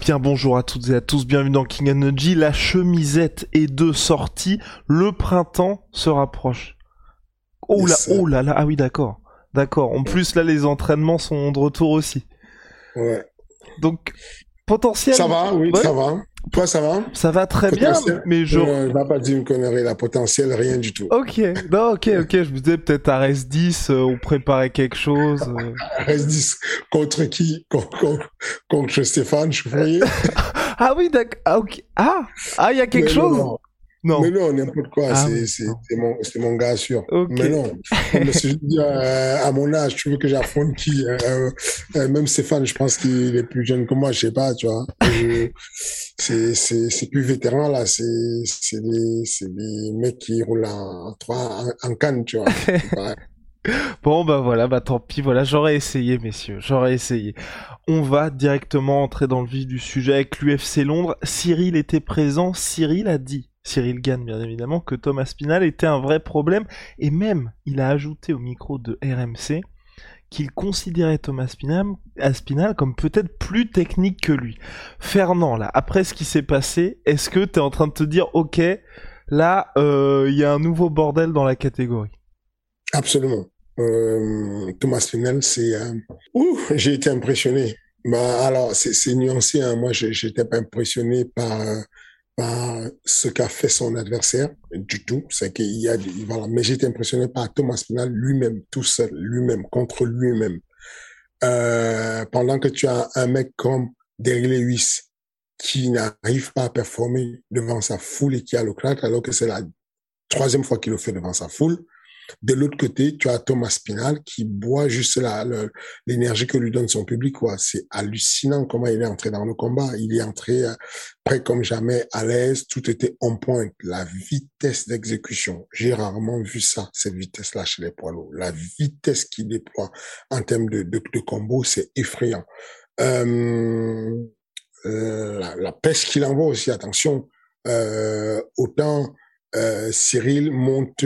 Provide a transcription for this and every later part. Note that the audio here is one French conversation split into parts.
Bien bonjour à toutes et à tous, bienvenue dans King Energy. La chemisette est de sortie, le printemps se rapproche. Oh là, oh là là, ah oui d'accord, d'accord. En plus là les entraînements sont de retour aussi. Ouais. Donc potentiel. Ça va, oui, Ouais. ça va. Toi, ça va? Ça va très bien, mais je. Euh, je vais pas dire une connerie, la potentiel, rien du tout. Ok, non, ok, ok. Je me disais peut-être à RS10, euh, on préparait quelque chose. euh. Reste 10 contre qui? Contre, contre, Stéphane Choufrier Ah oui, d'accord. Ah, ok. Ah, ah, il y a quelque Mais chose? non, Non. Mais non, n'importe quoi, Ah c'est non. mon, gars sûr. Mais non, mais dire, euh, à mon âge, tu veux que j'affronte qui euh, euh, euh, Même Stéphane, je pense qu'il est plus jeune que moi, je sais pas, tu vois. C'est plus vétéran, là, c'est des, c'est des mecs qui roulent en, en, en canne, tu vois. Bon bah voilà, bah tant pis, voilà, j'aurais essayé messieurs, j'aurais essayé. On va directement entrer dans le vif du sujet avec l'UFC Londres. Cyril était présent, Cyril a dit, Cyril Gann bien évidemment, que Thomas Spinal était un vrai problème, et même il a ajouté au micro de RMC qu'il considérait Thomas Spinal, comme peut-être plus technique que lui. Fernand, là, après ce qui s'est passé, est-ce que t'es en train de te dire, ok, là, euh, il y a un nouveau bordel dans la catégorie? Absolument. Euh, Thomas Pinel, c'est... Ouh, j'ai été impressionné. Bah, alors, c'est nuancé. Hein. Moi, j'étais pas impressionné par, euh, ce qu'a fait son adversaire du tout. C'est qu'il y a... Voilà. Mais été impressionné par Thomas Pinel lui-même, tout seul, lui-même, contre lui-même. Euh, pendant que tu as un mec comme Derrick Lewis qui n'arrive pas à performer devant sa foule et qui a le crack, alors que c'est la troisième fois qu'il le fait devant sa foule. De l'autre côté, tu as Thomas Spinal qui boit juste l'énergie que lui donne son public. quoi. C'est hallucinant comment il est entré dans le combat. Il est entré euh, prêt comme jamais, à l'aise. Tout était en point. La vitesse d'exécution, j'ai rarement vu ça, cette vitesse-là chez les poids lourds. La vitesse qu'il déploie en termes de, de, de combo, c'est effrayant. Euh, la, la pêche qu'il envoie aussi, attention. Euh, autant euh, Cyril monte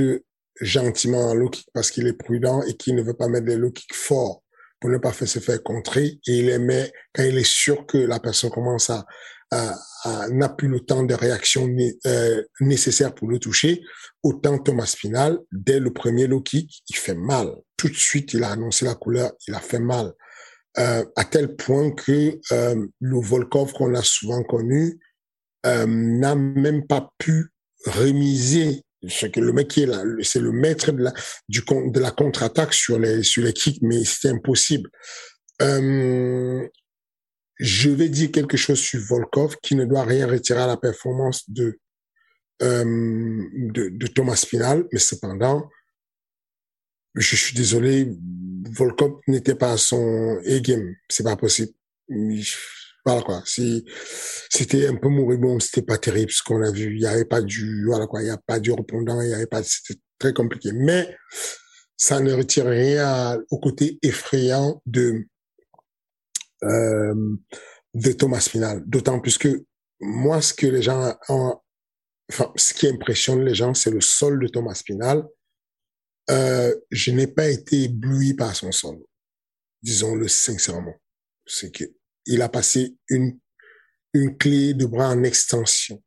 gentiment en low kick parce qu'il est prudent et qu'il ne veut pas mettre des low kicks forts pour ne pas se faire contrer. Et il les met quand il est sûr que la personne commence à, à, à- n'a plus le temps de réaction euh, nécessaire pour le toucher autant Thomas Spinal dès le premier low kick il fait mal. Tout de suite il a annoncé la couleur il a fait mal. Euh, à tel point que euh, le Volkov qu'on a souvent connu n'a même pas pu remiser le mec qui est là, c'est le maître de la, du, de la contre-attaque sur les, sur les kicks, mais c'était impossible. Euh, je vais dire quelque chose sur Volkov qui ne doit rien retirer à la performance de, euh, de, de Thomas Spinal, mais cependant, je suis désolé, Volkov n'était pas à son A-game. C'est pas possible. Il- Voilà quoi. C'était un peu moribond, c'était pas terrible ce qu'on a vu. Il y avait pas du, voilà quoi, il y a pas du répondant, il y avait pas, c'était très compliqué. Mais ça ne retire rien au côté effrayant de euh, de Thomas Spinal. D'autant plus que moi, ce que les gens ont, enfin, ce qui impressionne les gens, c'est le sol de Thomas Spinal. Euh, je n'ai pas été ébloui par son sol. Disons-le sincèrement. C'est que il a passé une, une clé de bras en extension.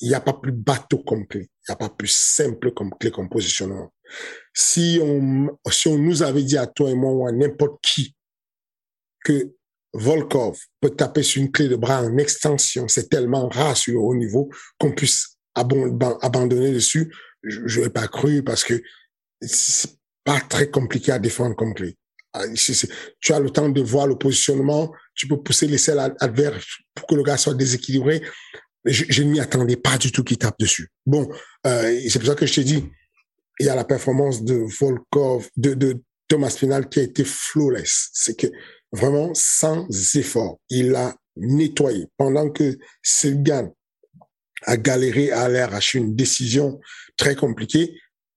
Il n'y a pas plus bateau comme clé. Il n'y a pas plus simple comme clé comme positionnement. Si on, si on nous avait dit à toi et moi ou à n'importe qui que Volkov peut taper sur une clé de bras en extension, c'est tellement rare sur le haut niveau qu'on puisse abandonner dessus, je n'aurais pas cru parce que c'est- pas très compliqué à défendre comme clé. Ah, tu as le temps de voir le positionnement, tu peux pousser les selles adverses pour que le gars soit déséquilibré. Je, ne m'y attendais pas du tout qu'il tape dessus. Bon, euh, c'est pour ça que je t'ai dit, il y a la performance de Volkov, de, Thomas Pinal qui a été flawless. C'est que vraiment sans effort, il a nettoyé. Pendant que Silgan a galéré à aller arracher une décision très compliquée,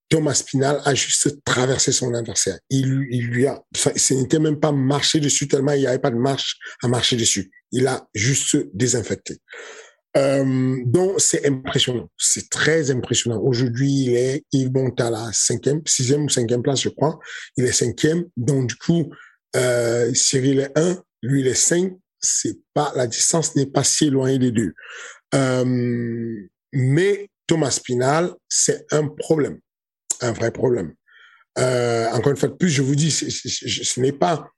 Thomas Pinal a juste traversé son adversaire. Il, il lui a, ce n'était même pas marché dessus tellement il n'y avait pas de marche à marcher dessus. Il a juste désinfecté. Euh, donc c'est impressionnant, c'est très impressionnant. Aujourd'hui, il est, il monte à la cinquième, sixième ou cinquième place, je crois. Il est cinquième, donc du coup, euh, Cyril est un, lui il est cinq. C'est pas la distance n'est pas si éloignée des deux. Euh, mais Thomas Pinal, c'est un problème, un vrai problème. Euh, encore une fois de plus, je vous dis, ce n'est pas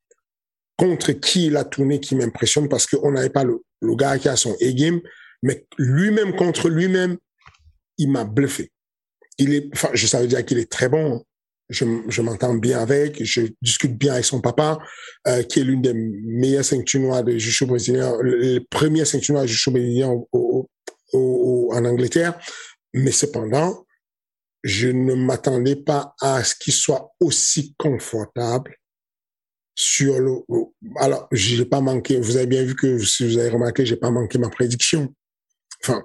contre qui il a tourné qui m'impressionne parce qu'on n'avait pas le, le, gars qui a son A-game, mais lui-même contre lui-même, il m'a bluffé. Il est, enfin, je savais dire qu'il est très bon. Je, je m'entends bien avec, je discute bien avec son papa, euh, qui est l'une des meilleures ceintures noires de jiu brésilien, le premier ceinture noire de jiu brésilien en Angleterre. Mais cependant, je ne m'attendais pas à ce qu'il soit aussi confortable sur le. Alors, j'ai pas manqué. Vous avez bien vu que si vous avez remarqué, j'ai pas manqué ma prédiction. Enfin,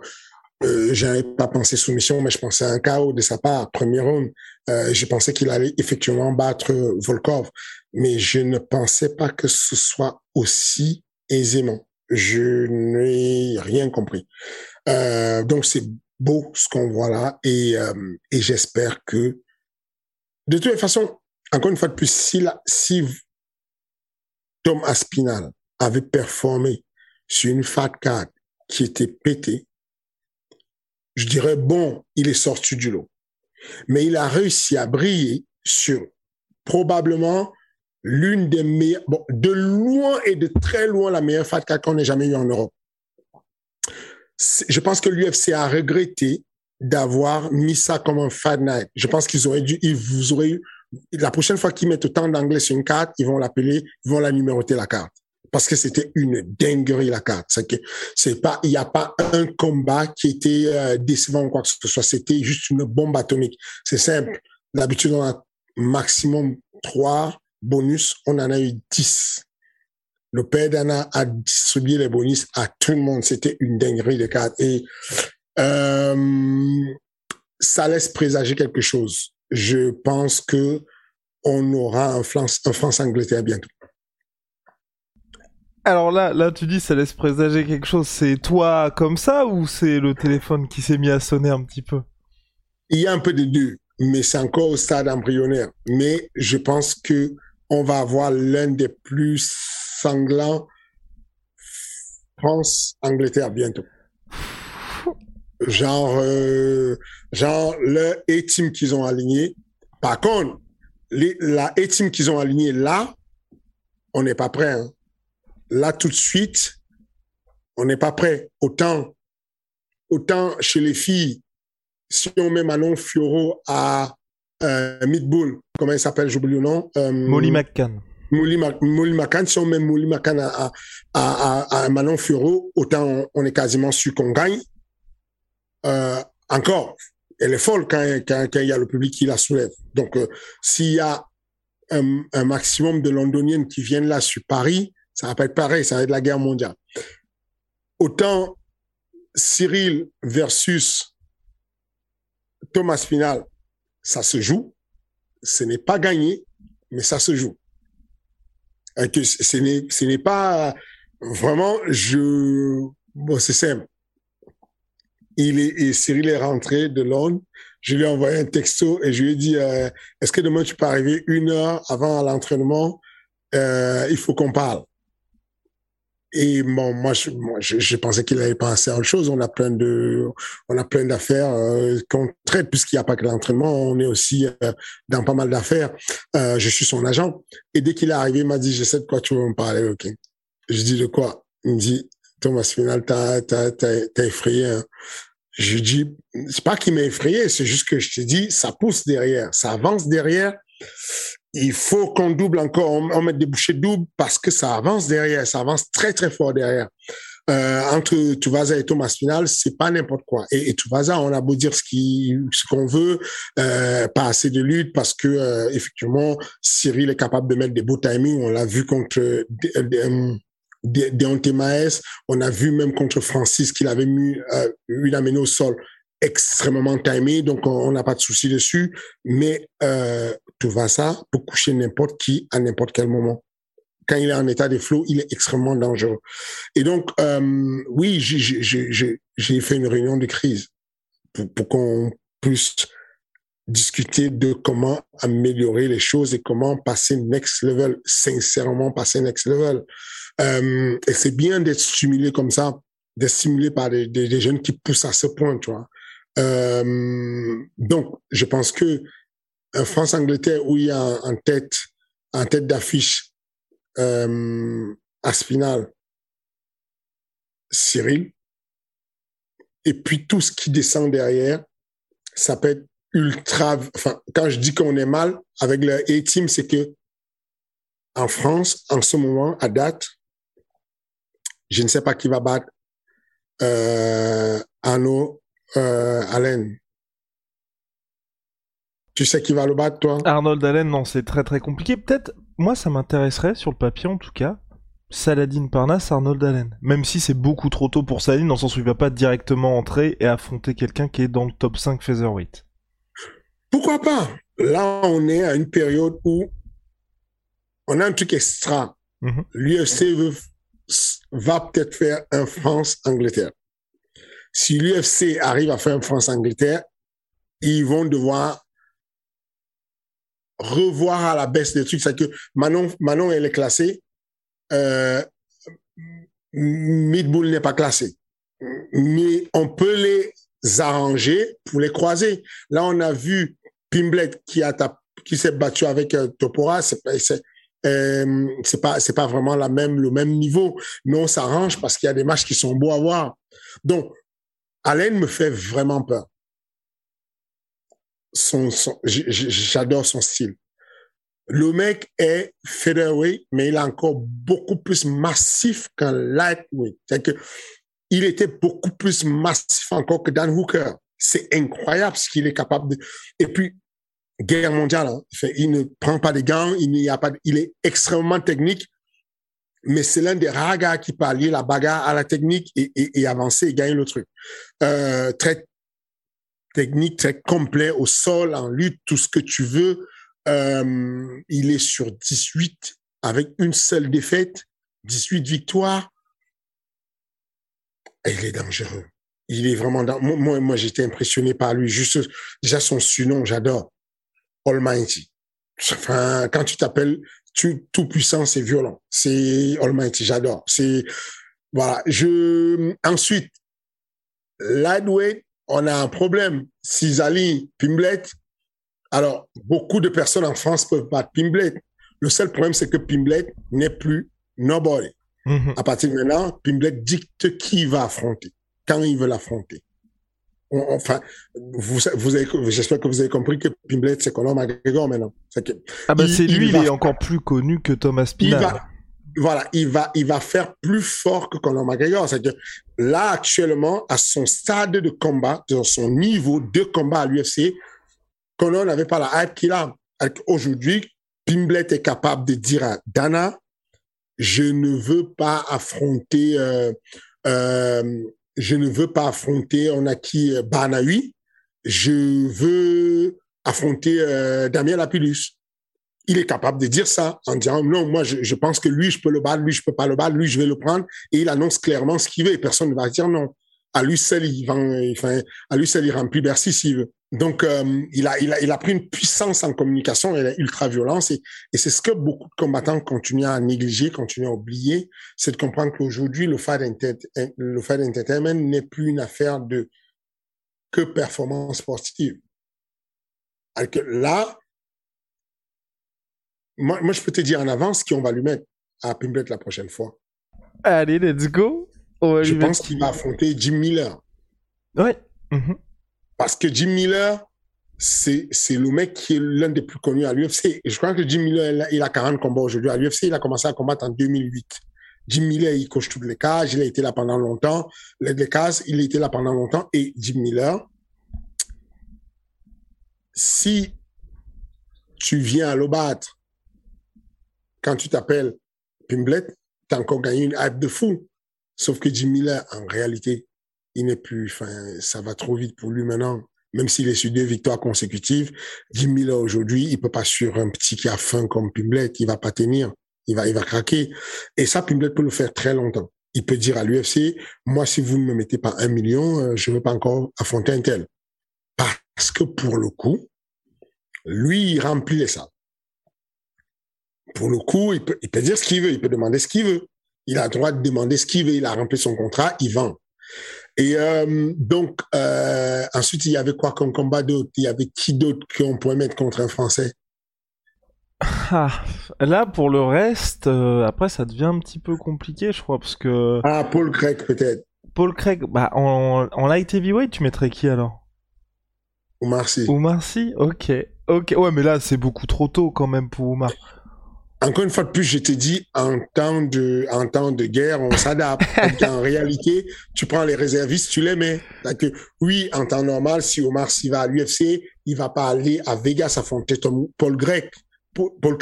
euh, j'avais pas pensé soumission, mais je pensais à un chaos de sa part, premier round. Euh, je pensais qu'il allait effectivement battre Volkov, mais je ne pensais pas que ce soit aussi aisément. Je n'ai rien compris. Euh, donc c'est beau ce qu'on voit là et, euh, j'espère que de toute façon, encore une fois de plus, si, si Tom Aspinal avait performé sur une fat card qui était pétée, je dirais, bon, il est sorti du lot. Mais il a réussi à briller sur probablement l'une des meilleures, de loin et de très loin la meilleure fat qu'on ait jamais eu en Europe. Je pense que l'UFC a regretté d'avoir mis ça comme un fat night. Je pense qu'ils auraient dû, ils vous auraient eu, la prochaine fois qu'ils mettent autant d'anglais sur une carte, ils vont l'appeler, ils vont la numéroter la carte parce que c'était une dinguerie la carte. C'est pas, il n'y a pas un combat qui était euh, décevant ou quoi que ce soit. C'était juste une bombe atomique. C'est simple. D'habitude, on a maximum trois bonus. On en a eu dix. Le père d'Anna a distribué les bonus à tout le monde. C'était une dinguerie de cartes. Et euh, ça laisse présager quelque chose. Je pense que on aura un France, un France-Angleterre bientôt. Alors là, là, tu dis ça laisse présager quelque chose. C'est toi comme ça ou c'est le téléphone qui s'est mis à sonner un petit peu? Il y a un peu de deux, mais c'est encore au stade embryonnaire. Mais je pense que on va avoir l'un des plus sanglants France-Angleterre bientôt. Genre, euh, genre le A-team qu'ils ont aligné. Par contre, les, la A-team qu'ils ont aligné là, on n'est pas prêt. Hein là tout de suite, on n'est pas prêt. Autant, autant chez les filles, si on met Manon Fioro à euh, Midbull, comment il s'appelle, j'oublie le nom. Euh, Molly McCann. Molly, McCann, si on met Molly McCann à, à, à, Manon Fioro, autant on, est quasiment sûr qu'on gagne. Euh, encore, elle est folle quand, quand, il y a le public qui la soulève. Donc, euh, s'il y a un, un, maximum de londoniennes qui viennent là sur Paris, ça va pas être pareil, ça va être la guerre mondiale. Autant Cyril versus Thomas Final, ça se joue. Ce n'est pas gagné, mais ça se joue. Que ce n'est, ce n'est pas vraiment, je, bon, c'est simple. Il est, Cyril est rentré de Londres. Je lui ai envoyé un texto et je lui ai dit, euh, est-ce que demain tu peux arriver une heure avant l'entraînement? Euh, il faut qu'on parle. Et bon, moi, je, moi, je, pensais qu'il avait pensé à autre chose. On a plein de, on a plein d'affaires euh, qu'on traite puisqu'il n'y a pas que l'entraînement. On est aussi euh, dans pas mal d'affaires. Euh, je suis son agent. Et dès qu'il est arrivé, il m'a dit, je sais de quoi tu veux me parler, ok. Je dis de quoi? Il me dit, Thomas Final, t'as, t'as, t'as, t'as effrayé. Hein. Je dis, c'est pas qu'il m'a effrayé, c'est juste que je te dis, ça pousse derrière, ça avance derrière. Il faut qu'on double encore, on, on mette des bouchées doubles parce que ça avance derrière, ça avance très très fort derrière. Euh, entre Tuvaza et Thomas Final, c'est pas n'importe quoi. Et, et Tuvaza, on a beau dire ce qui, ce qu'on veut, euh, pas assez de lutte parce que euh, effectivement, Cyril est capable de mettre des beaux timings. On l'a vu contre euh, Deontay Maes, on a vu même contre Francis qu'il avait mis euh, une amené au sol extrêmement timé, donc on n'a pas de souci dessus. Mais euh, Tuvaza peut coucher n'importe qui à n'importe quel moment quand il est en état de flow, il est extrêmement dangereux. Et donc, euh, oui, j'ai fait une réunion de crise pour, pour qu'on puisse discuter de comment améliorer les choses et comment passer next level, sincèrement passer next level. Euh, et c'est bien d'être stimulé comme ça, d'être stimulé par des, des, des, jeunes qui poussent à ce point, tu vois. Euh, donc, je pense que France-Angleterre où il y a en tête, en tête d'affiche euh, Aspinal, Cyril, et puis tout ce qui descend derrière, ça peut être ultra. Enfin, quand je dis qu'on est mal avec le A-Team, c'est que en France, en ce moment, à date, je ne sais pas qui va battre euh, Arnaud euh, Allen. Tu sais qui va le battre, toi? Arnold Allen, non, c'est très très compliqué. Peut-être, moi, ça m'intéresserait, sur le papier en tout cas, Saladin Parnasse, Arnold Allen. Même si c'est beaucoup trop tôt pour Saladin, dans le sens où il va pas directement entrer et affronter quelqu'un qui est dans le top 5 featherweight. Pourquoi pas? Là, on est à une période où on a un truc extra. Mm -hmm. L'UFC va peut-être faire un France-Angleterre. Si l'UFC arrive à faire France-Angleterre, ils vont devoir revoir à la baisse des trucs. C'est que Manon, Manon, elle est classée. Euh, Midbull n'est pas classé. Mais on peut les arranger pour les croiser. Là, on a vu Pimblet qui qui s'est battu avec euh, Topora. C'est euh, pas c'est pas vraiment la même le même niveau. Mais on s'arrange parce qu'il y a des matchs qui sont beaux à voir. Donc, Allen me fait vraiment peur j'adore son style. Le mec est featherweight, mais il est encore beaucoup plus massif qu'un lightweight. C'est que il était beaucoup plus massif encore que Dan Hooker. C'est incroyable ce qu'il est capable de. Et puis, guerre mondiale, hein. il ne prend pas de gants, il n'y a pas, il est extrêmement technique, mais c'est l'un des rares qui peut allier la bagarre à la technique et, et, avancer et gagner le truc. Euh, très technique très complet au sol, en lutte, tout ce que tu veux. Euh, il est sur 18 avec une seule défaite, 18 victoires. Il est dangereux. Il est vraiment. Moi, moi j'étais impressionné par lui. Juste déjà son surnom, j'adore. Almighty. Enfin, quand tu t'appelles tu, tout puissant, c'est violent. C'est Almighty, j'adore. C'est voilà. Je ensuite lightweight, on a un problème. S'ils Pimblet, alors beaucoup de personnes en France peuvent battre Pimblet. Le seul problème, c'est que Pimblet n'est plus nobody. Mm -hmm. À partir de maintenant, Pimblet dicte qui va affronter, quand il veut l'affronter. Enfin, vous, vous avez, j'espère que vous avez compris que Pimblet, c'est Conor McGregor maintenant. Que ah ben c'est lui, il, il est encore plus connu que Thomas Pinal voilà, il va, il va faire plus fort que Conor McGregor. C'est que là, actuellement, à son stade de combat, dans son niveau de combat à l'UFC, Conor n'avait pas la hype qu'il a. Aujourd'hui, Pimblet est capable de dire à Dana, je ne veux pas affronter, euh, euh, je ne veux pas affronter, on a qui, euh, je veux affronter euh, Damien Lapillus il est capable de dire ça en disant non, moi je, je, pense que lui je peux le battre, lui je peux pas le battre, lui je vais le prendre et il annonce clairement ce qu'il veut et personne ne va dire non. À lui seul il vend, enfin à lui seul il remplit Bercy s'il veut. Donc euh, il a il a il a pris une puissance en communication, elle est ultra violence et, et c'est ce que beaucoup de combattants continuent à négliger, continuent à oublier, c'est de comprendre qu'aujourd'hui le fight le fight entertainment n'est plus une affaire de que performance sportive. Alors que là, moi, moi, je peux te dire en avance qui on va lui mettre à Pimblet la prochaine fois. Allez, let's go. je pense qu'il va affronter Jim Miller. Ouais. Mm -hmm. Parce que Jim Miller, c'est le mec qui est l'un des plus connus à l'UFC. Je crois que Jim Miller, il a 40 combats aujourd'hui à l'UFC. Il a commencé à combattre en 2008. Jim Miller, il coche toutes les cages. Il a été là pendant longtemps. Les, cases, il a été là pendant longtemps. Et Jim Miller, si tu viens à le battre quand tu t'appelles Pimblet, t'as encore gagné une hype de fou. Sauf que Jim Miller, en réalité, il n'est plus, enfin, ça va trop vite pour lui maintenant. Même s'il est sur deux victoires consécutives, Jim Miller aujourd'hui, il peut pas sur un petit qui a faim comme Pimblet, il va pas tenir. Il va, craquer. Et ça, Pimblet peut le faire très longtemps. Il peut dire à l'UFC, moi, si vous ne me mettez pas un million, euh, je ne veux pas encore affronter un tel. Parce que pour le coup, lui, il remplit les salles. Pour le coup, il peut dire ce qu'il veut, il peut demander ce qu'il veut. Il a le droit de demander ce qu'il veut. Il a rempli son contrat, il vend. Et euh, donc, euh, ensuite, il y avait quoi comme combat d'autre? Il y avait qui d'autre qu'on pourrait mettre contre un Français? Ah, Là, pour le reste, euh, après, ça devient un petit peu compliqué, je crois, parce que... Ah, Paul Craig, peut-être. Paul Craig, bah, en, en light heavyweight, tu mettrais qui alors? Oumar Sy. Oumar Sy Ok. Ok, ouais, mais là, c'est beaucoup trop tôt quand même pour Oumar. Encore une fois de plus, je te dis, en temps de, en temps de guerre, on s'adapte. en réalité, tu prends les réservistes, tu les mets. Que, oui, en temps normal, si Omar Sy va à l'UFC, il va pas aller à Vegas affronter Paul Grec, Paul.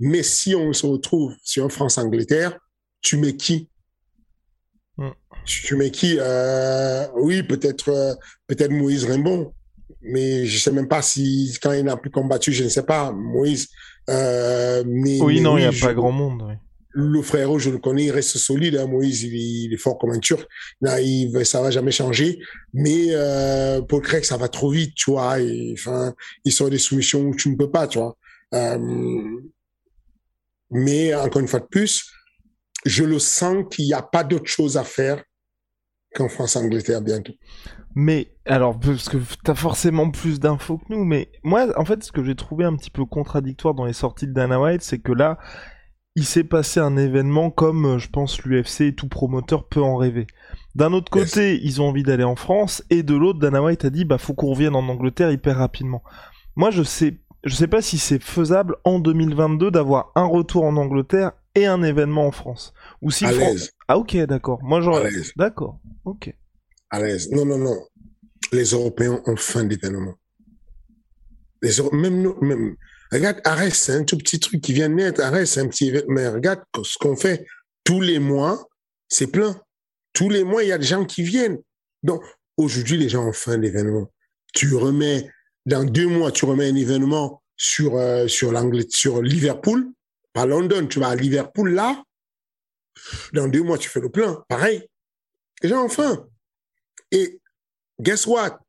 Mais si on se retrouve sur France-Angleterre, tu mets qui? Hmm. Tu, mets qui? Euh, oui, peut-être, euh, peut-être Moïse Rimbon mais je sais même pas si quand il n'a plus combattu, je ne sais pas, Moïse. Euh, mais, oui, non, il n'y a pas grand monde. Oui. Le frère, je le connais, il reste solide. Hein, Moïse, il, est fort comme un Turc. Là, il, ça va jamais changer. Mais euh, Paul Craig, ça va trop vite, tu vois. Enfin, il sort des soumissions où tu ne peux pas, tu vois. Euh, mais encore une fois de plus, je le sens qu'il n'y a pas d'autre chose à faire qu'en France-Angleterre bientôt. Mais alors, parce que t'as forcément plus d'infos que nous, mais moi, en fait, ce que j'ai trouvé un petit peu contradictoire dans les sorties de Dana White, c'est que là, il s'est passé un événement comme, euh, je pense, l'UFC et tout promoteur peut en rêver. D'un autre côté, ils ont envie d'aller en France, et de l'autre, Dana White a dit, bah, faut qu'on revienne en Angleterre hyper rapidement. Moi, je sais, je sais pas si c'est faisable en 2022 d'avoir un retour en Angleterre et un événement en France. Ou si à Ah, ok, d'accord. Moi, j'aurais. D'accord. Ok à l'aise. Non, non, non. Les Européens ont faim d'événements. Les même nous, même, regarde, arrête, c'est un tout petit truc qui vient de naître, arrête, c'est un petit événement. Mais regarde ce qu'on fait tous les mois, c'est plein. Tous les mois, il y a des gens qui viennent. Donc, aujourd'hui, les gens ont faim d'événements. Tu remets, dans deux mois, tu remets un événement sur, euh, sur sur Liverpool, pas London, tu vas à Liverpool là, dans deux mois, tu fais le plein. Pareil. Ont faim. Et guess what?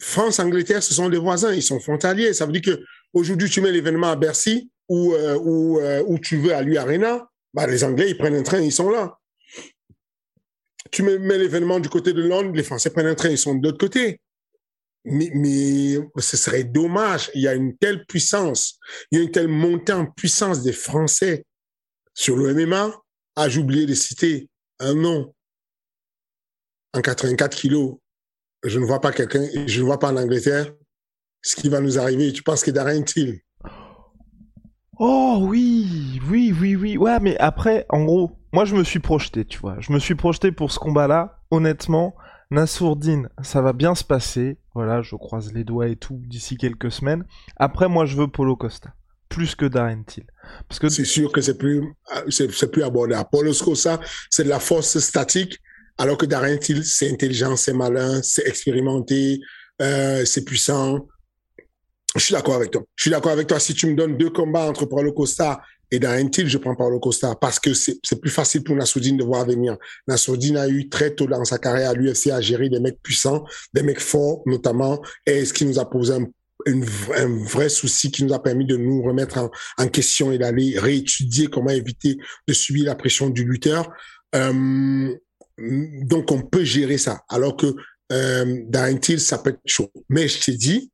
France, Angleterre, ce sont des voisins, ils sont frontaliers. Ça veut dire que aujourd'hui, tu mets l'événement à Bercy ou euh, euh, tu veux à lui Arena, bah, les Anglais, ils prennent un train, ils sont là. Tu mets, mets l'événement du côté de Londres, les Français prennent un train, ils sont de l'autre côté. Mais, mais ce serait dommage. Il y a une telle puissance, il y a une telle montée en puissance des Français sur le MMA. Ah, j'ai oublié de citer un nom en 84 kilos, je ne vois pas quelqu'un, je ne vois pas en Angleterre ce qui va nous arriver. Tu penses que Darren Till Oh oui, oui, oui, oui. Ouais, mais après, en gros, moi je me suis projeté, tu vois. Je me suis projeté pour ce combat-là. Honnêtement, Nassourdine, ça va bien se passer. Voilà, je croise les doigts et tout d'ici quelques semaines. Après, moi je veux Polo Costa. Plus que Darren. Parce que... C'est sûr que c'est plus, c'est plus abordable. Polo Costa, c'est de la force statique alors que Darren c'est intelligent, c'est malin, c'est expérimenté, euh, c'est puissant. Je suis d'accord avec toi. Je suis d'accord avec toi. Si tu me donnes deux combats entre Paulo Costa et Darren Till, je prends Paulo Costa parce que c'est plus facile pour Nassoudine de voir venir. Nassoudine a eu très tôt dans sa carrière à l'UFC à gérer des mecs puissants, des mecs forts notamment, et ce qui nous a posé un, un vrai souci qui nous a permis de nous remettre en, en question et d'aller réétudier comment éviter de subir la pression du lutteur. Euh, donc, on peut gérer ça. Alors que euh, dans Till, ça peut être chaud. Mais je t'ai dit,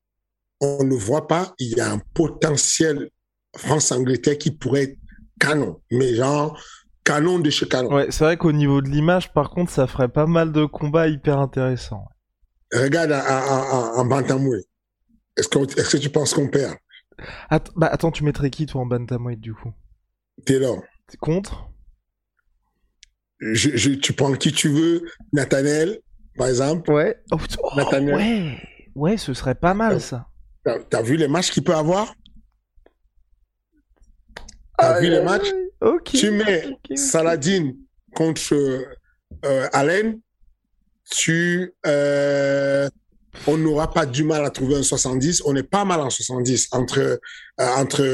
on ne voit pas, il y a un potentiel France-Angleterre qui pourrait être canon. Mais genre, canon de chez canon. Ouais, c'est vrai qu'au niveau de l'image, par contre, ça ferait pas mal de combats hyper intéressants. regarde en bantamweight. Est-ce que, est que tu penses qu'on perd? Att bah, Attends, tu mettrais qui toi en bantamweight du coup? Taylor. Contre? Je, je, Tu prends qui tu veux, Nathaniel, par exemple. Ouais. Oh, Nathaniel. Ouais. Ouais, ce serait pas mal ça. T'as vu les matchs qu'il peut avoir? T'as vu les matchs? Tu mets Saladin contre euh, Allen, tu, euh, on n'aura pas du mal à trouver un 70. On est pas mal en 70 entre euh, entre.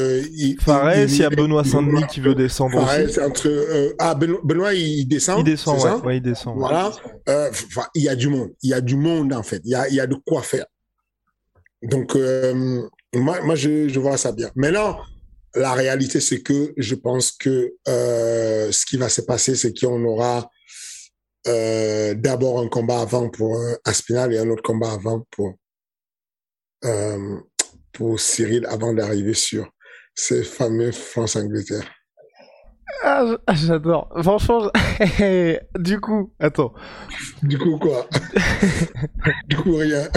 Fares, il y a Benoît Saint-Denis qui veut descendre Fares, aussi. entre euh, ah Benoît, il descend. Il descend, ouais, ouais, il descend. Voilà. Euh, il y a du monde. Il y a du monde en fait. Il y a il y a de quoi faire. Donc euh, moi moi je je vois ça bien. Maintenant la réalité c'est que je pense que euh, ce qui va se passer c'est qu'on aura euh, d'abord un combat avant pour Aspinal et un autre combat avant pour euh, pour Cyril avant d'arriver sur ces fameux France-Angleterre. Ah, ah, j'adore. Franchement, du coup, attends. Du coup quoi? Du coup rien.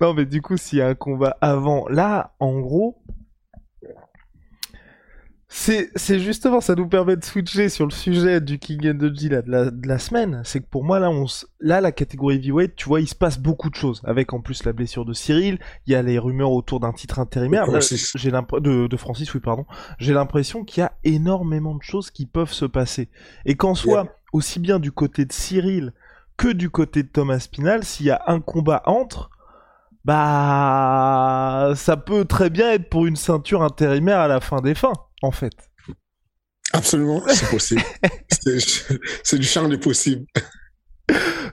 non mais du coup s'il y a un combat avant, là en gros, c'est justement, ça nous permet de switcher sur le sujet du King and the G là, de, la, de la semaine. C'est que pour moi, là, on là, la catégorie heavyweight, tu vois, il se passe beaucoup de choses. Avec en plus la blessure de Cyril, il y a les rumeurs autour d'un titre intérimaire. J'ai de, de Francis, oui, pardon. J'ai l'impression qu'il y a énormément de choses qui peuvent se passer. Et qu'en soit, aussi bien du côté de Cyril que du côté de Thomas Spinal, s'il y a un combat entre, bah, ça peut très bien être pour une ceinture intérimaire à la fin des fins en fait. Absolument, c'est possible. c'est du champ des possibles.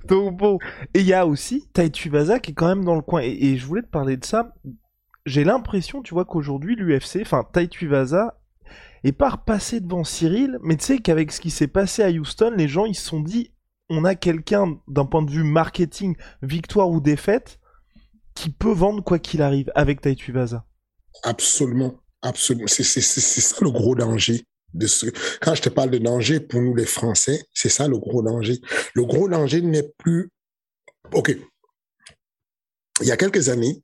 Donc bon, et il y a aussi Taitu Vaza qui est quand même dans le coin. Et, je voulais te parler de ça. J'ai l'impression, tu vois, qu'aujourd'hui l'UFC, enfin Taitu Vaza, est pas repassé devant Cyril, mais tu sais qu'avec ce qui s'est passé à Houston, les gens ils se sont dit, on a quelqu'un d'un point de vue marketing, victoire ou défaite, qui peut vendre quoi qu'il arrive avec Taitu Vaza. Absolument. Absolument. C'est ça le gros danger. De ce... Quand je te parle de danger pour nous les Français, c'est ça le gros danger. Le gros danger n'est plus... OK. Il y a quelques années,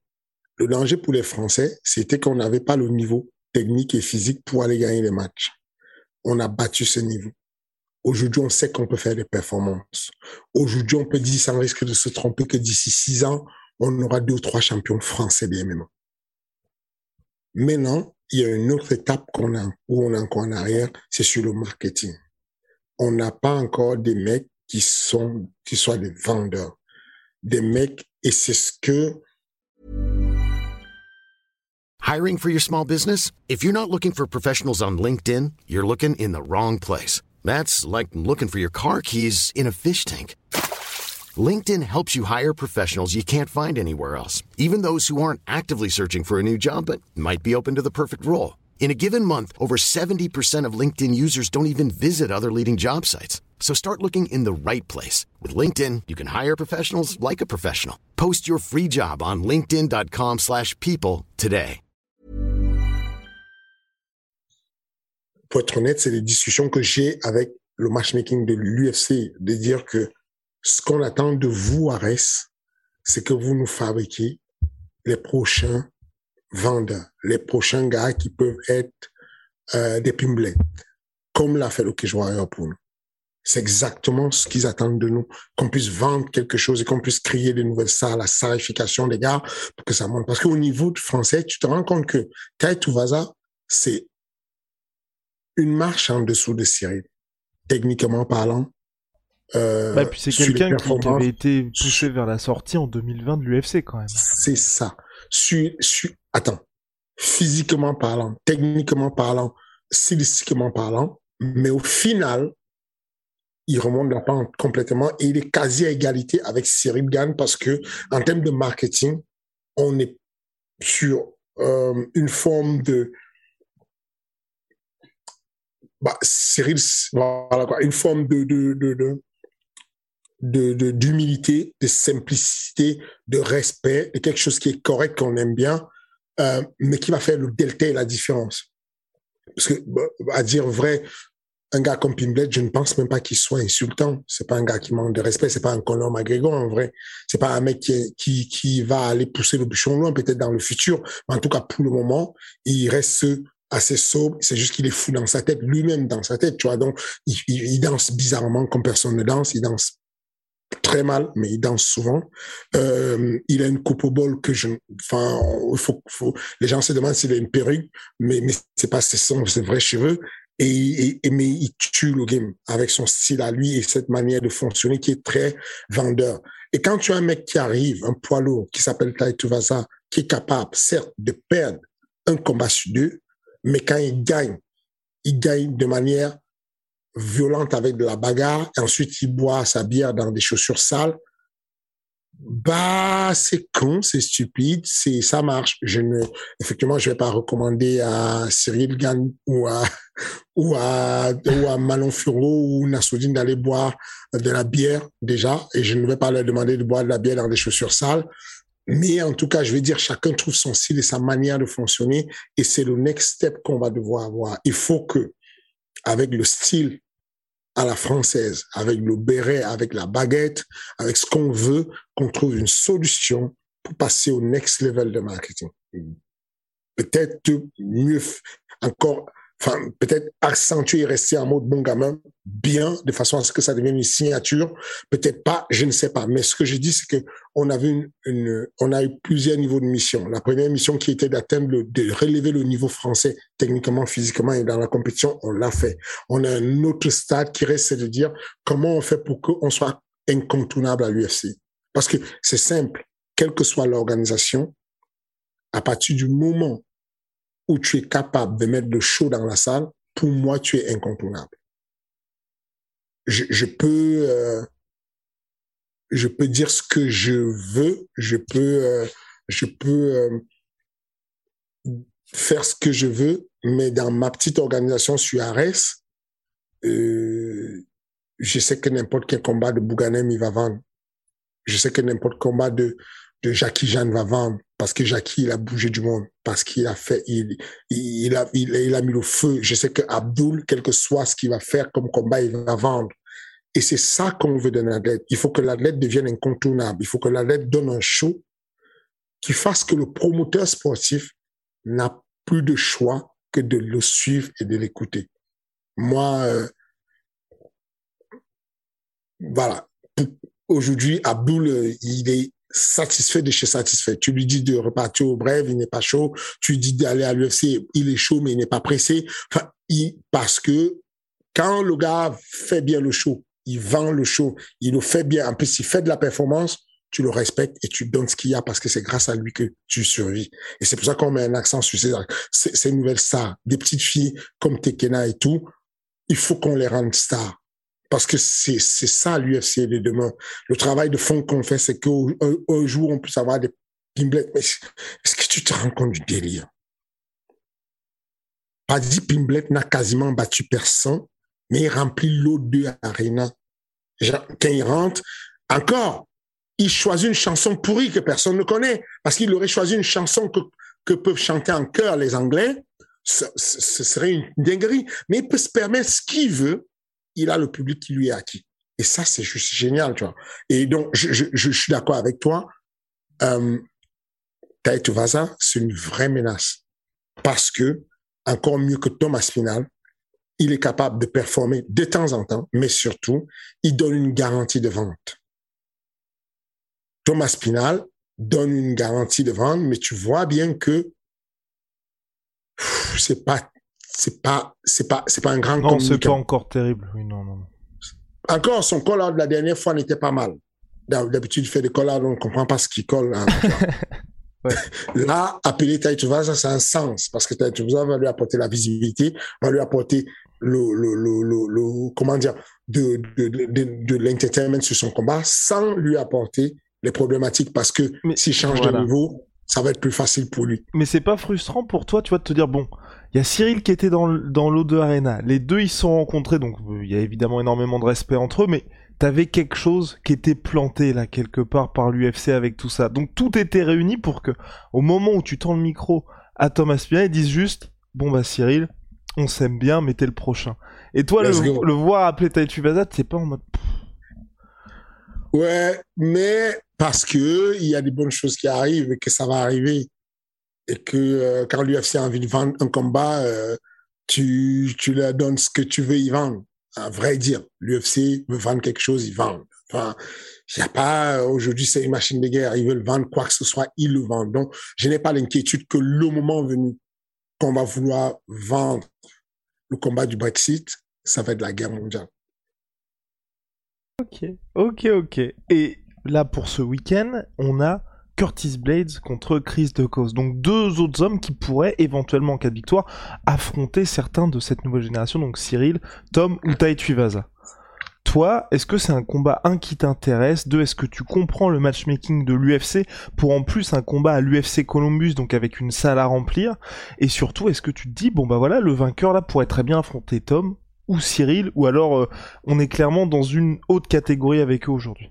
le danger pour les Français, c'était qu'on n'avait pas le niveau technique et physique pour aller gagner les matchs. On a battu ce niveau. Aujourd'hui, on sait qu'on peut faire des performances. Aujourd'hui, on peut dire sans risque de se tromper que d'ici six ans, on aura deux ou trois champions français des MMA. Maintenant, il y a une autre étape qu'on a, où on est encore en arrière, c'est sur le marketing. On n'a pas encore des mecs qui sont, soient des vendeurs. Des mecs, et c'est ce que Hiring for your small business? If you're not looking for professionals on LinkedIn, you're looking in the wrong place. That's like looking for your car keys in a fish tank. LinkedIn helps you hire professionals you can't find anywhere else, even those who aren't actively searching for a new job but might be open to the perfect role. In a given month, over 70% of LinkedIn users don't even visit other leading job sites. So start looking in the right place. With LinkedIn, you can hire professionals like a professional. Post your free job on linkedin.com slash people today. Pour être honnête, c'est les discussions que j'ai avec le matchmaking de l'UFC, de dire que ce qu'on attend de vous, Ares, c'est que vous nous fabriquiez les prochains vendeurs, les prochains gars qui peuvent être euh, des pimblettes, comme l'a fait le Warrior pour nous. C'est exactement ce qu'ils attendent de nous, qu'on puisse vendre quelque chose et qu'on puisse créer de nouvelles salles, la sarification des gars pour que ça monte. Parce qu'au niveau français, tu te rends compte que Tai Tuvaza, c'est une marche en dessous de Cyril, techniquement parlant, euh, bah, puis c'est quelqu'un qui, avait été poussé vers la sortie en 2020 de l'UFC quand même. C'est ça. Su, su, attends, physiquement parlant, techniquement parlant, stylistiquement parlant, mais au final, il remonte la pente complètement et il est quasi à égalité avec Cyril Gann parce que en termes de marketing, on est sur euh, une forme de bah, Cyril, voilà quoi, une forme de, de, de, de de d'humilité, de, simplicité, de respect, de quelque chose qui est correct, qu'on aime bien, euh, mais qui va faire le delta et la différence. Parce que, à dire vrai, un gars comme Pimblet, je ne pense même pas qu'il soit insultant. C'est pas un gars qui manque de respect. C'est pas un Conor McGregor, en vrai. C'est pas un mec qui, qui, qui va aller pousser le bouchon loin, peut-être dans le futur. Mais en tout cas, pour le moment, il reste assez sobre. C'est juste qu'il est fou dans sa tête, lui-même dans sa tête, tu vois. Donc, il, il, danse bizarrement comme personne ne danse. Il danse très mal, mais il danse souvent. Euh, il a une coupe au bol que je, enfin, faut, faut, les gens se demandent s'il a une perruque, mais, mais c'est pas, ses vrais cheveux et, et, mais il tue le game avec son style à lui et cette manière de fonctionner qui est très vendeur. Et quand tu as un mec qui arrive, un poids lourd, qui s'appelle Tai Tuvasa, qui est capable, certes, de perdre un combat sur deux, mais quand il gagne, il gagne de manière violente avec de la bagarre, et ensuite il boit sa bière dans des chaussures sales, bah, c'est con, c'est stupide, c'est ça marche. Je ne, effectivement, je vais pas recommander à Cyril Gann ou à ou à ou à Manon Furo ou Nassoudine d'aller boire de la bière déjà, et je ne vais pas leur demander de boire de la bière dans des chaussures sales. Mais en tout cas, je vais dire, chacun trouve son style et sa manière de fonctionner, et c'est le next step qu'on va devoir avoir. Il faut que, avec le style à la française, avec le béret, avec la baguette, avec ce qu'on veut, qu'on trouve une solution pour passer au next level de marketing. Peut-être mieux, encore enfin, peut-être accentuer et rester en mode bon gamin bien, de façon à ce que ça devienne une signature. Peut-être pas, je ne sais pas. Mais ce que je dis, c'est que on une, une, on a eu plusieurs niveaux de mission. La première mission qui était d'atteindre le, de relever le niveau français techniquement, physiquement et dans la compétition, on l'a fait. On a un autre stade qui reste, c'est de dire comment on fait pour qu'on soit incontournable à l'UFC. Parce que c'est simple, quelle que soit l'organisation, à partir du moment où tu es capable de mettre le show dans la salle, pour moi, tu es incontournable. Je, peux, euh, je peux dire ce que je veux, je peux, euh, je peux euh, faire ce que je veux, mais dans ma petite organisation sur Ares, je sais que n'importe quel combat de Bouganem, il va vendre. Je sais que n'importe combat de, de Jackie Jeanne va vendre parce que Jackie, il a bougé du monde, parce qu'il a fait, il, a, il, mis le feu. Je sais que Abdul, quel que soit ce qu'il va faire comme combat, il va vendre. Et c'est ça qu'on veut d'un athlète. Il faut que l'athlète devienne incontournable. Il faut que l'athlète donne un show qui fasse que le promoteur sportif n'a plus de choix que de le suivre et de l'écouter. Moi, euh, voilà. Aujourd'hui, Abdul, euh, il est satisfait de chez satisfait. Tu lui dis de repartir au bref, il n'est pas chaud. Tu lui dis d'aller à l'UFC, il est chaud, mais il n'est pas pressé. Enfin, il, parce que quand le gars fait bien le show, il vend le show, il le fait bien. En plus, il fait de la performance, tu le respectes et tu donnes ce qu'il y a parce que c'est grâce à lui que tu survis. Et c'est pour ça qu'on met un accent sur ces, ces, nouvelles stars. Des petites filles comme Tekena et tout, il faut qu'on les rende stars. Parce que c'est ça l'UFC de demain. Le travail de fond qu'on fait, c'est qu'un un jour, on puisse avoir des Pimblet. Mais est-ce que tu te rends compte du délire? Paddy Pimblet n'a quasiment battu personne, mais il remplit l'O2 Arena. Quand il rentre, encore, il choisit une chanson pourrie que personne ne connaît, parce qu'il aurait choisi une chanson que, peuvent chanter en chœur les Anglais. Ce serait une dinguerie. Mais il peut se permettre ce qu'il veut il a le public qui lui est acquis. Et ça, c'est juste génial, tu vois. Et donc, je, suis d'accord avec toi. Euh, Vaza, c'est une vraie menace. Parce que, encore mieux que Thomas Final, il est capable de performer de temps en temps, mais surtout, il donne une garantie de vente. Thomas Pinal donne une garantie de vente, mais tu vois bien que c'est pas c'est pas, c'est pas, c'est pas un grand Non, c'est pas encore terrible. Oui, non, non. Encore, son call la dernière fois n'était pas mal. D'habitude, il fait des call on ne comprend pas ce qu'il colle. Hein, ouais. Là, appeler Taïtouvaza, ça a un sens parce que Taïtouvaza va lui apporter la visibilité, va lui apporter le, le, le, le, comment dire, de, de, de, de l'entertainment sur son combat sans lui apporter les problématiques parce que s'il change de niveau, ça va être plus facile pour lui. Mais c'est pas frustrant pour toi, tu vois, de te dire, bon, il y a Cyril qui était dans, l'eau de Arena. Les deux, ils se sont rencontrés, donc euh, il y a évidemment énormément de respect entre eux, mais t'avais quelque chose qui était planté là quelque part par l'UFC avec tout ça. Donc tout était réuni pour que, au moment où tu tends le micro à Thomas Pinal, ils disent juste, bon bah Cyril, on s'aime bien, mais t'es le prochain. Et toi, le, le, voir appeler Taichi Vaza, c'est pas en mode. Ouais, mais parce que il y a des bonnes choses qui arrivent et que ça va arriver. Et que euh, quand l'UFC a envie de vendre un combat, euh, tu, tu leur donnes ce que tu veux y vendre. À vrai dire, l'UFC veut vendre quelque chose, ils vendent. Enfin, il n'y a pas, aujourd'hui, c'est une machine de guerre. Ils veulent vendre quoi que ce soit, ils le vendent. Donc, je n'ai pas l'inquiétude que le moment venu qu'on va vouloir vendre le combat du Brexit, ça va être la guerre mondiale. Ok, ok, ok. Et là, pour ce week-end, on a Curtis Blades contre Chris DeCos. Donc deux autres hommes qui pourraient éventuellement, en cas de victoire, affronter certains de cette nouvelle génération, donc Cyril, Tom ou Tai Tuivasa. Toi, est-ce que c'est un combat, un, qui t'intéresse, deux, est-ce que tu comprends le matchmaking de l'UFC pour en plus un combat à l'UFC Columbus, donc avec une salle à remplir, et surtout, est-ce que tu te dis, bon bah voilà, le vainqueur là pourrait très bien affronter Tom ou Cyril, ou alors euh, on est clairement dans une haute catégorie avec eux aujourd'hui?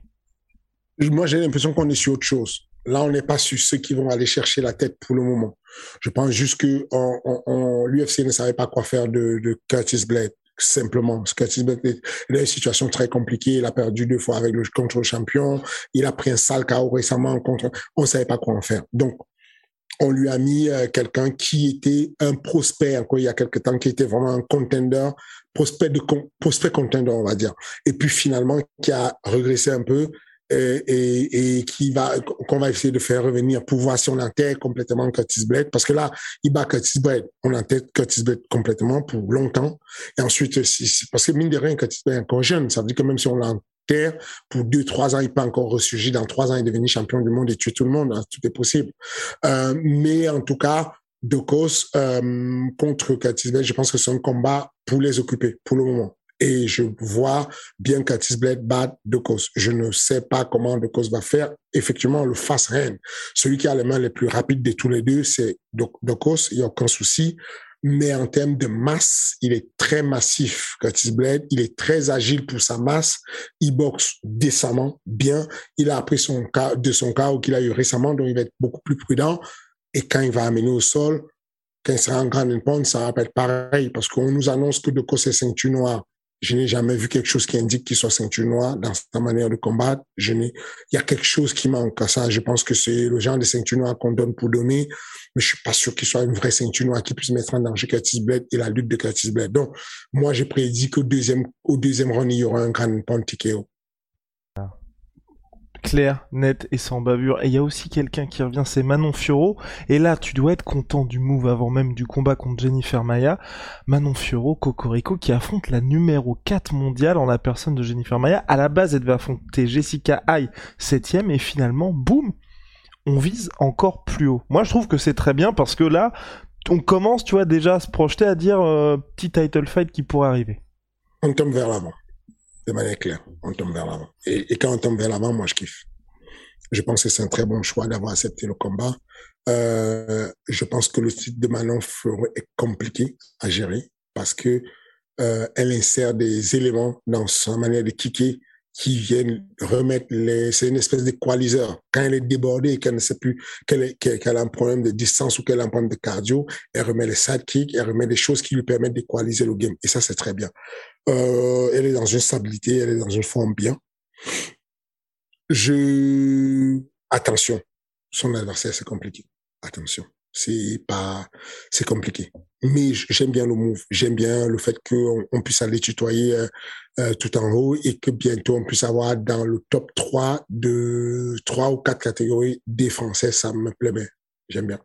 Moi j'ai l'impression qu'on est sur autre chose. Là, on n'est pas sur ceux qui vont aller chercher la tête pour le moment. Je pense juste que l'UFC ne savait pas quoi faire de, Curtis Blade simplement. Curtis Blade est dans une situation très compliquée. Il a perdu deux fois avec le contre champion. Il a pris un sale chaos récemment contre. On savait pas quoi en faire. Donc, on lui a mis euh, quelqu'un qui était un prospect il y a quelque temps, qui était vraiment un contender, prospect de prospect contender, on va dire. Et puis finalement, qui a regressé un peu et, et, qui va qu'on va essayer de faire revenir pour voir si on intègre complètement Curtis Blade. Parce que là il bat Curtis Blade. On intègre Curtis Blade complètement pour longtemps. Et ensuite parce que mine de rien Curtis Blade est encore jeune. Ça veut dire que même si on l'enterre pour deux trois ans il peut encore ressurgir. Dans trois ans et devenir champion du monde et tuer tout le monde hein, tout est possible. Euh, mais en tout cas Docos euh, contre Curtis Blade je pense que c'est un combat pour les occuper pour le moment et je vois bien Curtis Blade bat Cos. Je ne sais pas comment Cos va faire. Effectivement, le fast reine, celui qui a les mains les plus rapides de tous les deux, c'est Cos. Il n'y a aucun souci. Mais en termes de masse, il est très massif, Curtis Blade. Il est très agile pour sa masse. Il boxe décemment, bien. Il a appris son cas, de son cas qu'il a eu récemment, donc il va être beaucoup plus prudent. Et quand il va amener au sol, quand il sera en grande pente, ça va être pareil, parce qu'on nous annonce que Cos est ceinture noire je n'ai jamais vu quelque chose qui indique qu'il soit ceinture noire dans sa manière de combattre. Je n'ai, il y a quelque chose qui manque à ça. Je pense que c'est le genre de ceinture noire qu'on donne pour donner, mais je suis pas sûr qu'il soit une vraie ceinture noire qui puisse mettre en danger Curtis Blade et la lutte de Curtis Blade. Donc, moi, j'ai prédit qu'au deuxième, au deuxième round, il y aura un grand point clair, net et sans bavure. Et il y a aussi quelqu'un qui revient, c'est Manon Fioro. Et là, tu dois être content du move avant même du combat contre Jennifer Maya. Manon Fioro, Cocorico, qui affronte la numéro 4 mondiale en la personne de Jennifer Maya. À la base, elle devait affronter Jessica Hay, 7 et finalement, boum, on vise encore plus haut. Moi, je trouve que c'est très bien parce que là, on commence, tu vois, déjà à se projeter à dire euh, petit title fight qui pourrait arriver. On tombe vers l'avant de manière claire. On tombe vers l'avant. Et, quand on tombe vers l'avant, moi, je kiffe. Je pense que c'est un très bon choix d'avoir accepté le combat. Euh, je pense que le site de Manon est compliqué à gérer parce que euh, elle insère des éléments dans sa manière de kicker qui viennent remettre les, c'est une espèce de coaliseur. Quand elle est débordée et qu'elle ne sait plus qu'elle, a un problème de distance ou qu'elle a un problème de cardio, elle remet les sidekicks, elle remet des choses qui lui permettent de coaliser le game. Et ça, c'est très bien. Euh, elle est dans une stabilité, elle est dans une forme bien. Je, attention. Son adversaire, c'est compliqué. Attention c'est pas, c'est compliqué. Mais j'aime bien le move, j'aime bien le fait qu'on on puisse aller tutoyer euh, euh, tout en haut et que bientôt on puisse avoir dans le top 3 de 3 ou 4 catégories des Français, ça me plaît bien. J'aime bien.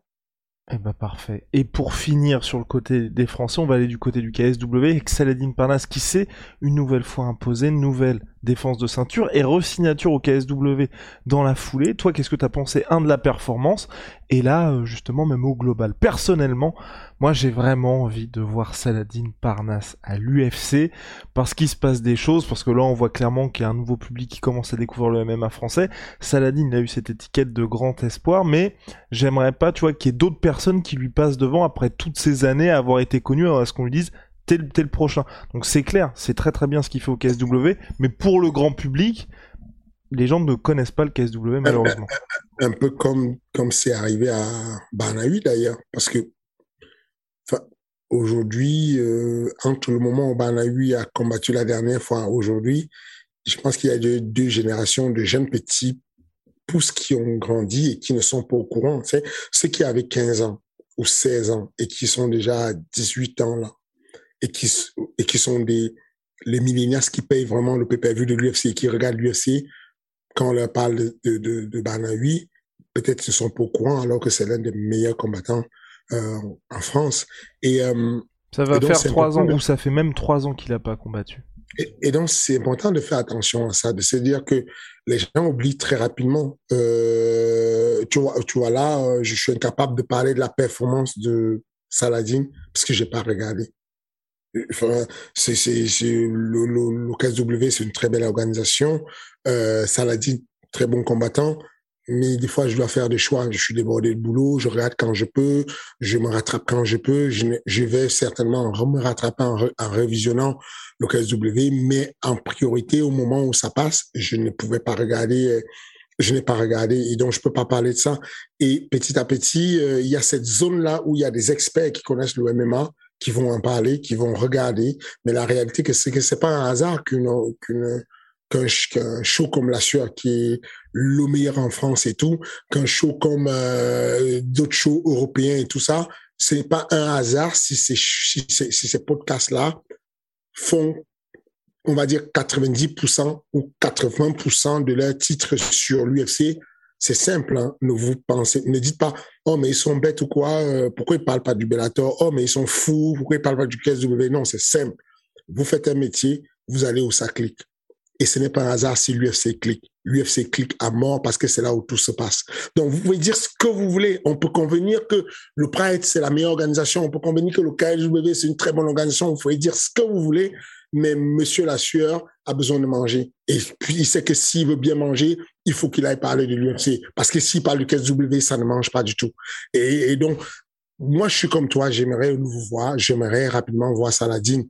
Eh ben parfait. Et pour finir sur le côté des Français, on va aller du côté du KSW avec Saladin Parnas qui s'est une nouvelle fois imposé, nouvelle défense de ceinture et re-signature au KSW dans la foulée. Toi, qu'est-ce que tu as pensé, un, de la performance et là, euh, justement, même au global. Personnellement, moi, j'ai vraiment envie de voir Saladin Parnas à l'UFC parce qu'il se passe des choses, parce que là, on voit clairement qu'il y a un nouveau public qui commence à découvrir le MMA français. Saladin a eu cette étiquette de grand espoir, mais j'aimerais pas, tu vois, qu'il y ait d'autres personnes qui lui passent devant après toutes ces années à avoir été connu, à ce qu'on lui dise, t'es le, prochain. Donc c'est clair, c'est très très bien ce qu'il fait au KSW, mais pour le grand public, les gens ne connaissent pas le KSW malheureusement. Un, peu comme comme c'est arrivé à Barnaby d'ailleurs, parce que aujourd'hui, euh, entre le moment où Banahui a combattu la dernière fois aujourd'hui, je pense qu'il y a deux, deux, générations de jeunes petits pousses qui ont grandi et qui ne sont pas au courant. C'est ceux qui avaient 15 ans ou 16 ans et qui sont déjà à 18 ans là et qui, et qui sont des les millénials qui payent vraiment le PPV de l'UFC et qui regardent l'UFC quand on leur parle de, de, de, de Banahui, peut-être ne sont pas au courant alors que c'est l'un des meilleurs combattants euh, en France. Et, euh, ça va faire trois ans, ou ça fait même trois ans qu'il n'a pas combattu. Et, et donc, c'est important de faire attention à ça, de se dire que les gens oublient très rapidement. Euh, tu, vois, tu vois, là, je suis incapable de parler de la performance de Saladin parce que j'ai pas regardé. Enfin, c'est, c'est, c'est une très belle organisation. Euh, Saladin, très bon combattant mais des fois, je dois faire des choix. Je suis débordé de boulot, je regarde quand je peux, je me rattrape quand je peux. Je, je vais certainement me rattraper en, en révisionnant le KSW, mais en priorité, au moment où ça passe, je ne pouvais pas regarder, je n'ai pas regardé et donc je peux pas parler de ça. Et petit à petit, euh, il y a cette zone-là où il y a des experts qui connaissent le MMA, qui vont en parler, qui vont regarder. Mais la réalité, c'est que c'est pas un hasard qu'une, qu'un show comme La Sueur, qui est le meilleur en France et tout, qu'un show comme euh, d'autres shows européens et tout ça, ce n'est pas un hasard si si ces podcasts-là font, on va dire, 90% ou 80% de leurs titres sur l'UFC. C'est simple, hein? ne vous pensez, ne dites pas, oh, mais ils sont bêtes ou quoi, euh, pourquoi ils parlent pas du Bellator, oh, mais ils sont fous, pourquoi ils parlent pas du KSW. Non, c'est simple. Vous faites un métier, vous allez où ça clique. Et ce n'est pas un hasard si l'UFC clique. L'UFC clique à mort parce que c'est là où tout se passe. Donc, vous pouvez dire ce que vous voulez. On peut convenir que le Pride, c'est la meilleure organisation. On peut convenir que le KLW, c'est une très bonne organisation. Vous pouvez dire ce que vous voulez. Mais monsieur la sueur a besoin de manger. Et puis, il sait que s'il veut bien manger, il faut qu'il aille parler de l'UFC. Parce que s'il parle du KSW, ça ne mange pas du tout. Et, et donc, moi, je suis comme toi, j'aimerais vous voir, j'aimerais rapidement voir Saladin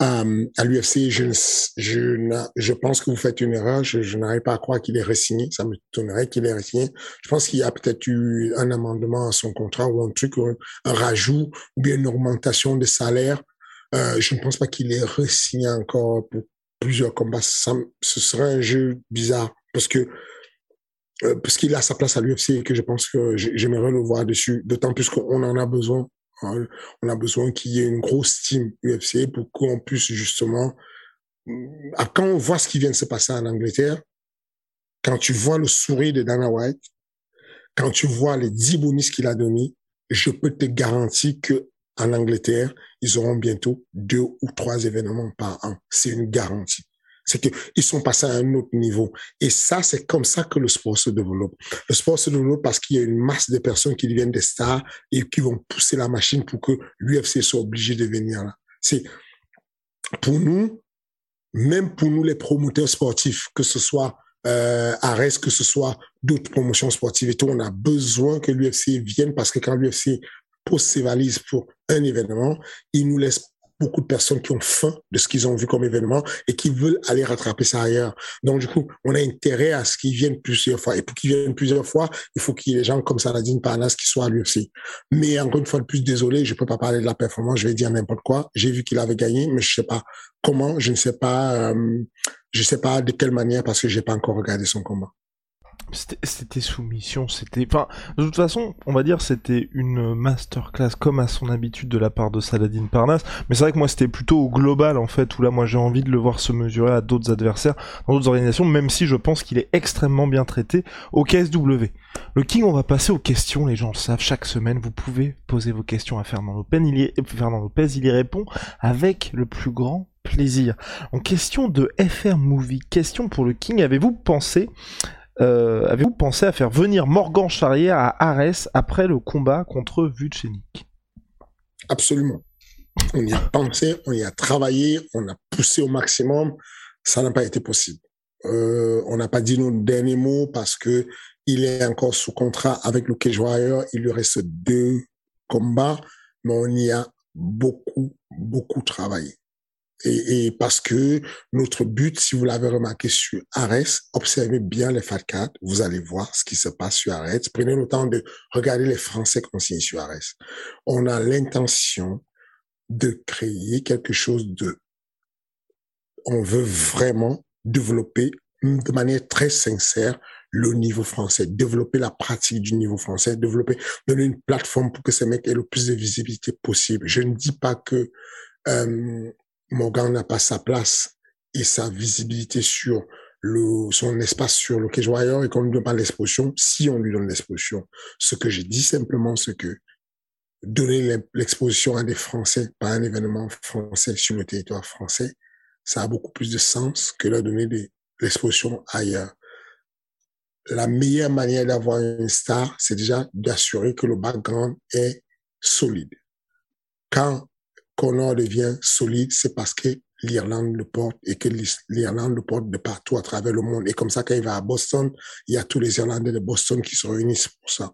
euh, à l'UFC. Je, je, je pense que vous faites une erreur. Je, je n'arrive pas à croire qu'il est re-signé. Ça me tournerait qu'il est re-signé. Je pense qu'il y a peut-être eu un amendement à son contrat ou un truc, un, rajout ou bien une augmentation de salaire. Euh, je ne pense pas qu'il est re-signé encore pour plusieurs combats. Ça, ce serait un jeu bizarre parce que euh, parce qu'il a sa place à l'UFC et que je pense que j'aimerais le voir dessus, d'autant plus qu'on en a besoin. Hein. On a besoin qu'il y ait une grosse team UFC pour qu'on puisse justement, mm, quand on voit ce qui vient de se passer en Angleterre, quand tu vois le sourire de Dana White, quand tu vois les 10 bonus qu'il a donnés, je peux te garantir que en Angleterre, ils auront bientôt deux ou trois événements par an. C'est une garantie c'est qu'ils sont passés à un autre niveau. Et ça, c'est comme ça que le sport se développe. Le sport se développe parce qu'il y a une masse de personnes qui deviennent des stars et qui vont pousser la machine pour que l'UFC soit obligé de venir là. C'est, pour nous, même pour nous les promoteurs sportifs, que ce soit euh, Ares, que ce soit d'autres promotions sportives et tout, on a besoin que l'UFC vienne parce que quand l'UFC pose ses valises pour un événement, il nous laisse beaucoup de personnes qui ont faim de ce qu'ils ont vu comme événement et qui veulent aller rattraper ça ailleurs. Donc, du coup, on a intérêt à ce qu'ils viennent plusieurs fois. Et pour qu'ils viennent plusieurs fois, il faut qu'il y ait des gens comme Saladin Parnas qui soient à l'UFC. Mais encore une fois de plus, désolé, je peux pas parler de la performance, je vais dire n'importe quoi. J'ai vu qu'il avait gagné, mais je sais pas comment, je ne sais pas, euh, je sais pas de quelle manière parce que j'ai pas encore regardé son combat. C'était soumission, c'était... Enfin, de toute façon, on va dire c'était une masterclass comme à son habitude de la part de Saladin Parnas, mais c'est vrai que moi c'était plutôt au global en fait, où là moi j'ai envie de le voir se mesurer à d'autres adversaires dans d'autres organisations, même si je pense qu'il est extrêmement bien traité au KSW. Le King, on va passer aux questions, les gens le savent, chaque semaine vous pouvez poser vos questions à Fernand Lopez, il y, Fernand Lopez, il y répond avec le plus grand plaisir. En question de FR Movie, question pour le King, avez-vous pensé euh, avez-vous pensé à faire venir Morgan Charrière à Arès après le combat contre Vucenic? Absolument. On y a pensé, on y a travaillé, on a poussé au maximum. Ça n'a pas été possible. Euh, on n'a pas dit nos derniers mots parce que il est encore sous contrat avec le Cage Warrior. Il lui reste deux combats, mais on y a beaucoup, beaucoup travaillé. Et, et, parce que notre but, si vous l'avez remarqué sur Ares, observez bien les Fat Cats, vous allez voir ce qui se passe sur Ares. Prenez le temps de regarder les Français qu'on signe sur Ares. On a l'intention de créer quelque chose de... On veut vraiment développer de manière très sincère le niveau français, développer la pratique du niveau français, développer, donner une plateforme pour que ces mecs aient le plus de visibilité possible. Je ne dis pas que euh, Morgan n'a pas sa place et sa visibilité sur le, son espace sur le quai et qu'on ne lui donne pas l'exposition, si on lui donne l'exposition. Ce que j'ai dit simplement, c'est que donner l'exposition à des Français par un événement français sur le territoire français, ça a beaucoup plus de sens que leur donner l'exposition ailleurs. La meilleure manière d'avoir une star, c'est déjà d'assurer que le background est solide. Quand Connor devient solide, c'est parce que l'Irlande le porte et que l'Irlande le porte de partout à travers le monde. Et comme ça, quand il va à Boston, il y a tous les Irlandais de Boston qui se réunissent pour ça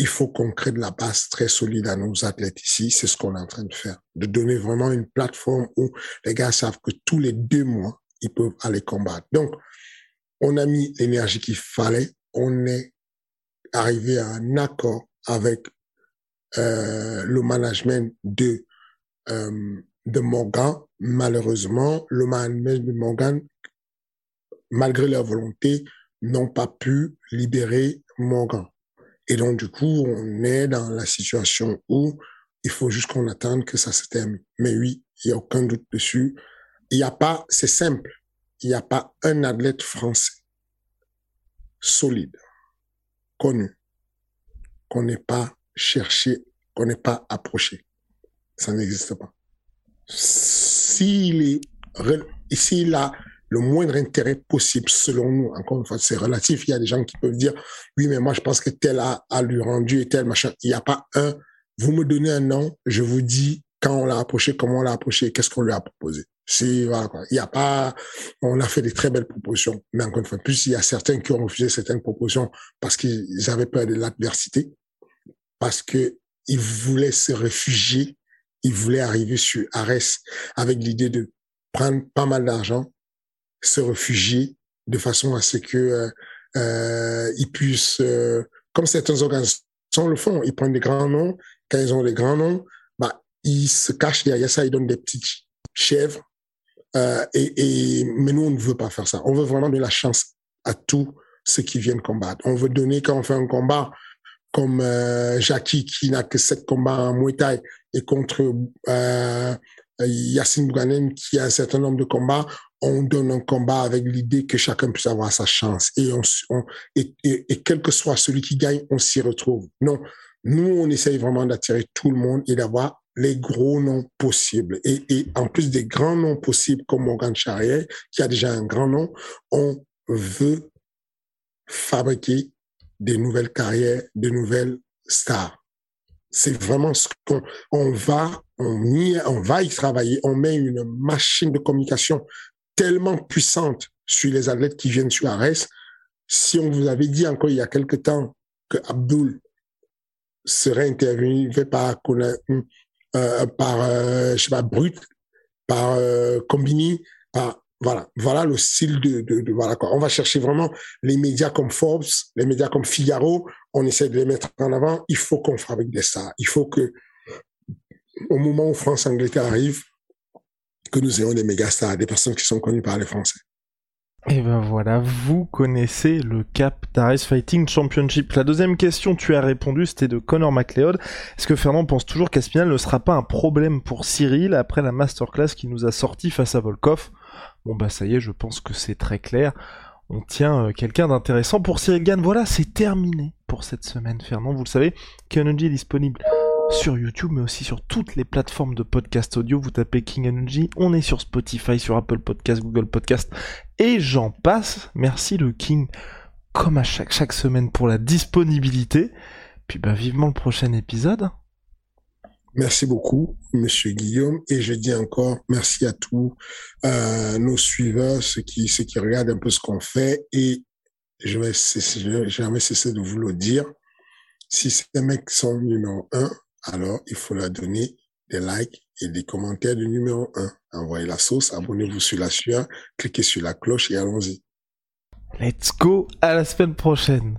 il faut qu'on crée de la base très solide à nos athlètes ici. C'est ce qu'on est en train de faire. De donner vraiment une plateforme où les gars savent que tous les deux mois, ils peuvent aller combattre. Donc, on a mis l'énergie qu'il fallait. On est arrivé à un accord avec euh, le management de de Morgan. Malheureusement, le management de Morgan, malgré leur volonté, n'ont pas pu libérer Morgan. Et donc, du coup, on est dans la situation où il faut juste qu'on attende que ça se termine. Mais oui, il n'y a aucun doute dessus. Il n'y a pas, c'est simple, il n'y a pas un athlète français solide, connu, qu'on n'ait pas cherché, qu'on n'ait pas approché. Ça n'existe pas. S'il est, s'il a le moindre intérêt possible, selon nous. Encore une fois, c'est relatif. Il y a des gens qui peuvent dire, oui, mais moi, je pense que tel a, lui rendu et tel machin. Il n'y a pas un, vous me donnez un nom, je vous dis quand on l'a approché, comment on l'a approché, qu'est-ce qu'on lui a proposé. C'est, voilà, quoi. Il n'y a pas, on a fait des très belles propositions. Mais encore une fois, plus, il y a certains qui ont refusé certaines propositions parce qu'ils avaient peur de l'adversité, parce que ils voulaient se réfugier, ils voulaient arriver sur Arès avec l'idée de prendre pas mal d'argent, se réfugier de façon à ce que euh, euh, ils puissent, euh, comme certaines organisations le font, ils prennent des grands noms. Quand ils ont des grands noms, bah, ils se cachent derrière ça, ils donnent des petites chèvres. Euh, et, mais nous, on ne veut pas faire ça. On veut vraiment donner la chance à tous ceux qui viennent combattre. On veut donner, quand on fait un combat, comme Jackie, qui n'a que sept combats en Muay Thai, et contre euh, Yacine Bouganen, qui a un certain nombre de combats, on donne un combat avec l'idée que chacun puisse avoir sa chance. Et, on, et, et, quel que soit celui qui gagne, on s'y retrouve. Non, nous, on essaye vraiment d'attirer tout le monde et d'avoir les gros noms possibles. Et, et, en plus des grands noms possibles comme Morgan Charrier, qui a déjà un grand nom, on veut fabriquer des nouvelles carrières, de nouvelles stars. C'est vraiment ce qu'on on va, on, y, on va y travailler. On met une machine de communication tellement puissante sur les athlètes qui viennent sur Arès. Si on vous avait dit encore il y a quelque temps que Abdul serait intervenu par, euh, par euh, je sais pas, Brut, par euh, Combini, par, voilà, le style de, voilà quoi. On va chercher vraiment les médias comme Forbes, les médias comme Figaro. On essaie de les mettre en avant. Il faut qu'on fabrique des stars. Il faut que, au moment où France-Angleterre arrive, que nous ayons des méga stars, des personnes qui sont connues par les Français. Et ben voilà, vous connaissez le cap d'Ares Fighting Championship. La deuxième question, tu as répondu, c'était de Connor McLeod. Est-ce que Fernand pense toujours qu'Aspinal ne sera pas un problème pour Cyril après la masterclass qui nous a sorti face à Volkov? Bon bah ça y est, je pense que c'est très clair. On tient euh, quelqu'un d'intéressant pour Cyril Gann. Voilà, c'est terminé pour cette semaine, Fernand. Vous le savez, Kenoji est disponible sur YouTube, mais aussi sur toutes les plateformes de podcast audio. Vous tapez King Energy, on est sur Spotify, sur Apple Podcast, Google Podcast, et j'en passe. Merci le King, comme à chaque, chaque semaine, pour la disponibilité. Puis bah vivement le prochain épisode. Merci beaucoup, Monsieur Guillaume, et je dis encore merci à tous nos suiveurs, ceux qui, regardent un peu ce qu'on fait, et je vais, vais jamais cesser de vous le dire. Si ces mecs sont numéro un, alors il faut leur donner des likes et des commentaires du numéro 1. Envoyez la sauce, abonnez-vous sur la sueur, cliquez sur la cloche et allons-y. Let's go, à la semaine prochaine.